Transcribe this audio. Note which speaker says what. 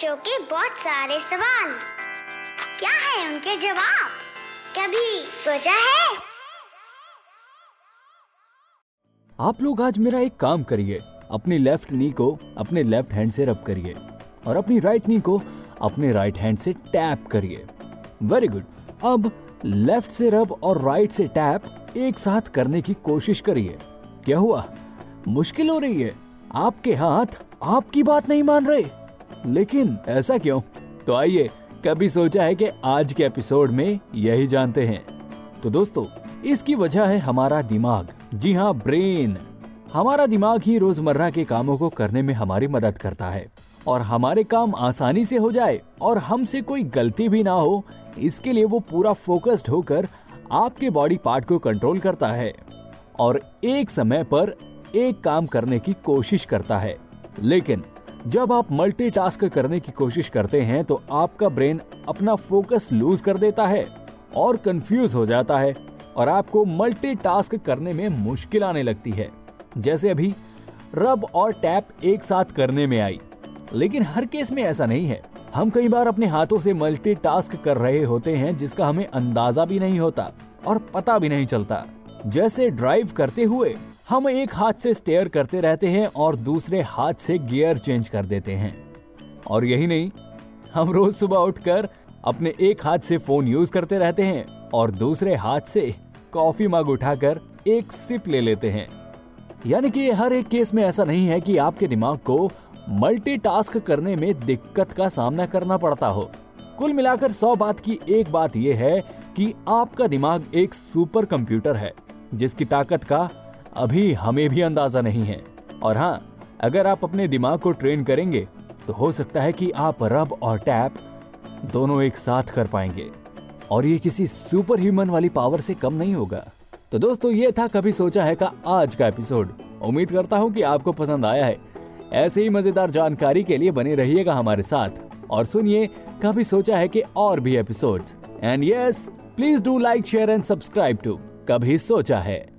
Speaker 1: बच्चों के बहुत सारे सवाल। क्या है उनके जवाब? कभी सोचा है?
Speaker 2: आप लोग आज मेरा एक काम करिए। अपनी लेफ़्ट नी को अपने लेफ़्ट हैंड से रब करिए और अपनी राइट नी को अपने राइट हैंड से टैप करिए। वेरी गुड अब लेफ़्ट से रब और राइट से टैप एक साथ करने की कोशिश करिए। क्या हुआ? मुश्किल हो रही है। आपके हाथ आपकी बात नहीं मान रहे। लेकिन ऐसा क्यों? तो आइए, कभी सोचा है कि आज के एपिसोड में यही जानते हैं। तो दोस्तों, इसकी वजह है हमारा दिमाग। जी हाँ ब्रेन। हमारा दिमाग ही रोज़मर्रा के कामों को करने में हमारी मदद करता है। और हमारे काम आसानी से हो जाए और हमसे कोई गलती भी ना हो, इसके लिए वो पूरा फोकस्ड होकर आपके बॉडी पार्ट को कंट्रोल करता है। और एक समय पर एक काम करने की कोशिश करता है। लेकिन जब आप मल्टीटास्क करने की कोशिश करते हैं तो आपका ब्रेन अपना फोकस लूज कर देता है और कंफ्यूज हो जाता है और आपको मल्टीटास्क करने में मुश्किल आने लगती है। जैसे अभी रब और टैप एक साथ करने में आई, लेकिन हर केस में ऐसा नहीं है। हम कई बार अपने हाथों से मल्टीटास्क कर रहे होते हैं, जिसका हमें अंदाज़ा भी नहीं होता और पता भी नहीं चलता। जैसे ड्राइव करते हुए हम एक हाथ से स्टेयर करते रहते हैं और दूसरे हाथ से गियर चेंज कर देते हैं। और यही नहीं, हम रोज सुबह उठकर अपने एक हाथ से फ़ोन यूज़ करते रहते हैं और दूसरे हाथ से कॉफ़ी मग उठाकर एक सिप ले लेते हैं। यानी कि हर एक केस में ऐसा नहीं है कि आपके दिमाग को मल्टीटास्क करने में दिक्कत का सामना करना पड़ता हो। कुल मिलाकर सौ बात की एक बात यह है कि आपका दिमाग एक सुपर कंप्यूटर है, जिसकी ताकत का अभी हमें भी अंदाज़ा नहीं है। और हाँ अगर आप अपने दिमाग को ट्रेन करेंगे तो हो सकता है कि आप रब और टैप दोनों एक साथ कर पाएँगे। और ये किसी सुपर ह्यूमन वाली पावर से कम नहीं होगा। तो दोस्तों, ये था कभी सोचा है का आज का एपिसोड। उम्मीद करता हूँ कि आपको पसंद आया है। ऐसे ही मज़ेदार जानकारी के लिए बने रहिएगा हमारे साथ। और सुनिए कभी सोचा है कि और भी episodes. And yes please do like share and subscribe to कभी सोचा है।